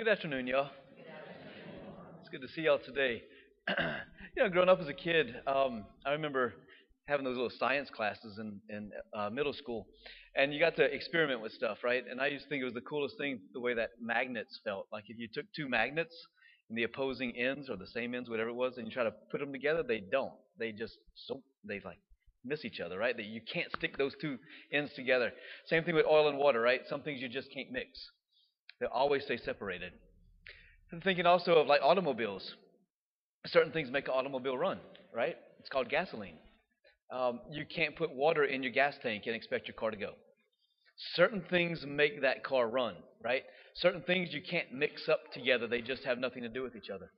Good afternoon, y'all. It's good to see y'all today. you know, growing up as a kid, um, I remember having those little science classes in, in uh, middle school, and you got to experiment with stuff, right? And I used to think it was the coolest thing the way that magnets felt. Like if you took two magnets and the opposing ends or the same ends, whatever it was, and you try to put them together, they don't. They just so they like miss each other, right? That you can't stick those two ends together. Same thing with oil and water, right? Some things you just can't mix. They always stay separated. I'm thinking also of like automobiles. Certain things make an automobile run, right? It's called gasoline. Um, you can't put water in your gas tank and expect your car to go. Certain things make that car run, right? Certain things you can't mix up together, they just have nothing to do with each other.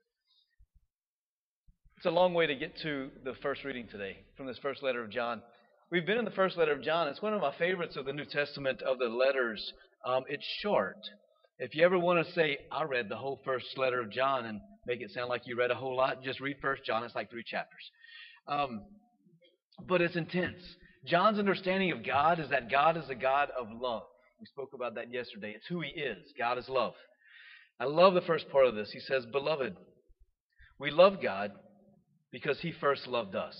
It's a long way to get to the first reading today from this first letter of John. We've been in the first letter of John. It's one of my favorites of the New Testament of the letters. Um, it's short. If you ever want to say, I read the whole first letter of John and make it sound like you read a whole lot, just read First John. It's like three chapters. Um, but it's intense. John's understanding of God is that God is a God of love. We spoke about that yesterday. It's who he is. God is love. I love the first part of this. He says, Beloved, we love God because he first loved us.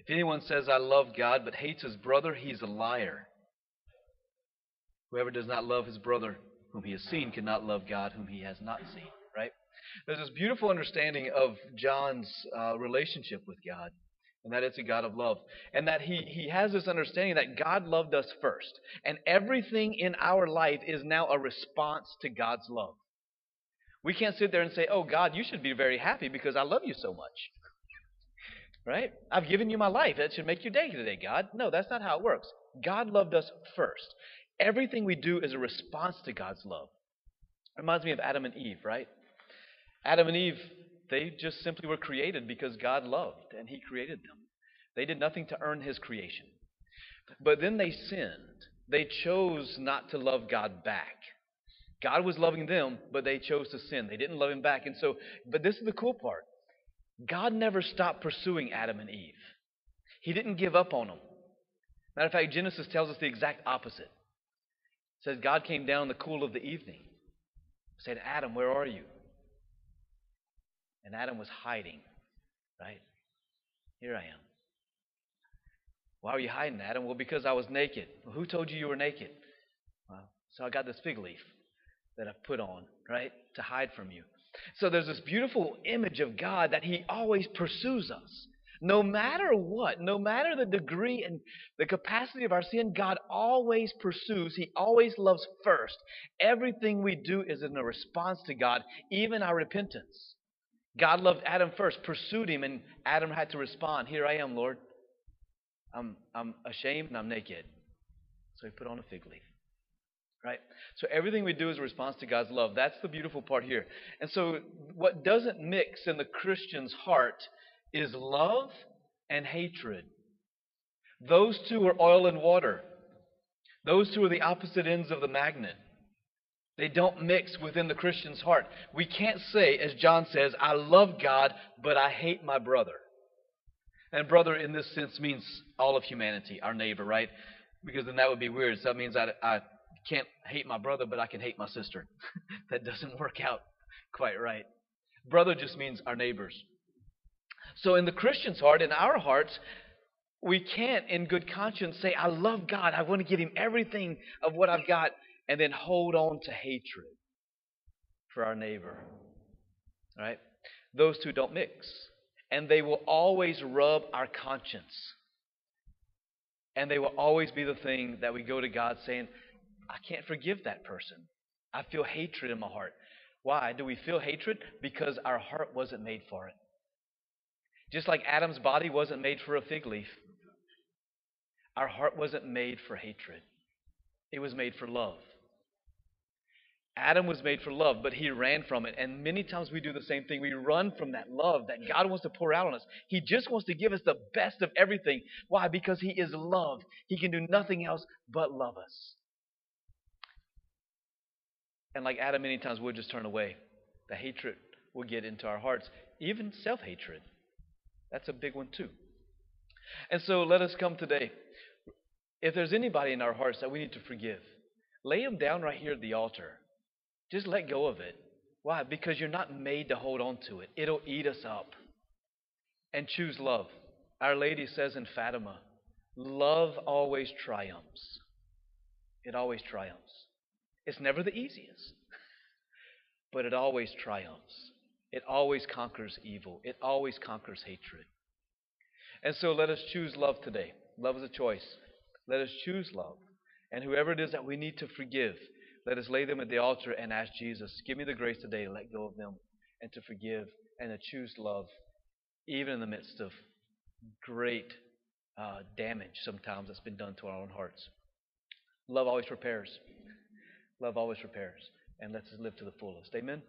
If anyone says, I love God, but hates his brother, he's a liar. Whoever does not love his brother whom he has seen cannot love God whom he has not seen, right? There's this beautiful understanding of John's uh, relationship with God and that it's a God of love. And that he, he has this understanding that God loved us first. And everything in our life is now a response to God's love. We can't sit there and say, Oh, God, you should be very happy because I love you so much. Right? I've given you my life. That should make your day today, God. No, that's not how it works. God loved us first. Everything we do is a response to God's love. Reminds me of Adam and Eve, right? Adam and Eve, they just simply were created because God loved and He created them. They did nothing to earn His creation. But then they sinned. They chose not to love God back. God was loving them, but they chose to sin. They didn't love Him back. And so, but this is the cool part God never stopped pursuing Adam and Eve, He didn't give up on them. Matter of fact, Genesis tells us the exact opposite. Says God came down in the cool of the evening. Said, Adam, where are you? And Adam was hiding, right? Here I am. Why are you hiding, Adam? Well, because I was naked. Well, who told you you were naked? Well, so I got this fig leaf that I put on, right, to hide from you. So there's this beautiful image of God that He always pursues us. No matter what, no matter the degree and the capacity of our sin, God always pursues. He always loves first. Everything we do is in a response to God, even our repentance. God loved Adam first, pursued him, and Adam had to respond Here I am, Lord. I'm, I'm ashamed and I'm naked. So he put on a fig leaf. Right? So everything we do is a response to God's love. That's the beautiful part here. And so what doesn't mix in the Christian's heart is love and hatred. Those two are oil and water. Those two are the opposite ends of the magnet. They don't mix within the Christian's heart. We can't say, as John says, I love God, but I hate my brother. And brother in this sense means all of humanity, our neighbor, right? Because then that would be weird. So that means I, I can't hate my brother, but I can hate my sister. that doesn't work out quite right. Brother just means our neighbors. So in the Christian's heart, in our hearts, we can't in good conscience say, I love God. I want to give him everything of what I've got, and then hold on to hatred for our neighbor. All right? Those two don't mix. And they will always rub our conscience. And they will always be the thing that we go to God saying, I can't forgive that person. I feel hatred in my heart. Why do we feel hatred? Because our heart wasn't made for it. Just like Adam's body wasn't made for a fig leaf, our heart wasn't made for hatred, it was made for love. Adam was made for love, but he ran from it. And many times we do the same thing. We run from that love that God wants to pour out on us. He just wants to give us the best of everything. Why? Because He is love. He can do nothing else but love us. And like Adam, many times we'll just turn away. The hatred will get into our hearts, even self hatred. That's a big one, too. And so let us come today. If there's anybody in our hearts that we need to forgive, lay them down right here at the altar. Just let go of it. Why? Because you're not made to hold on to it. It'll eat us up. And choose love. Our Lady says in Fatima, love always triumphs. It always triumphs. It's never the easiest, but it always triumphs. It always conquers evil. It always conquers hatred. And so let us choose love today. Love is a choice. Let us choose love. And whoever it is that we need to forgive, let us lay them at the altar and ask Jesus, give me the grace today to let go of them and to forgive and to choose love, even in the midst of great uh, damage sometimes that's been done to our own hearts. Love always repairs. Love always repairs. And let us live to the fullest. Amen.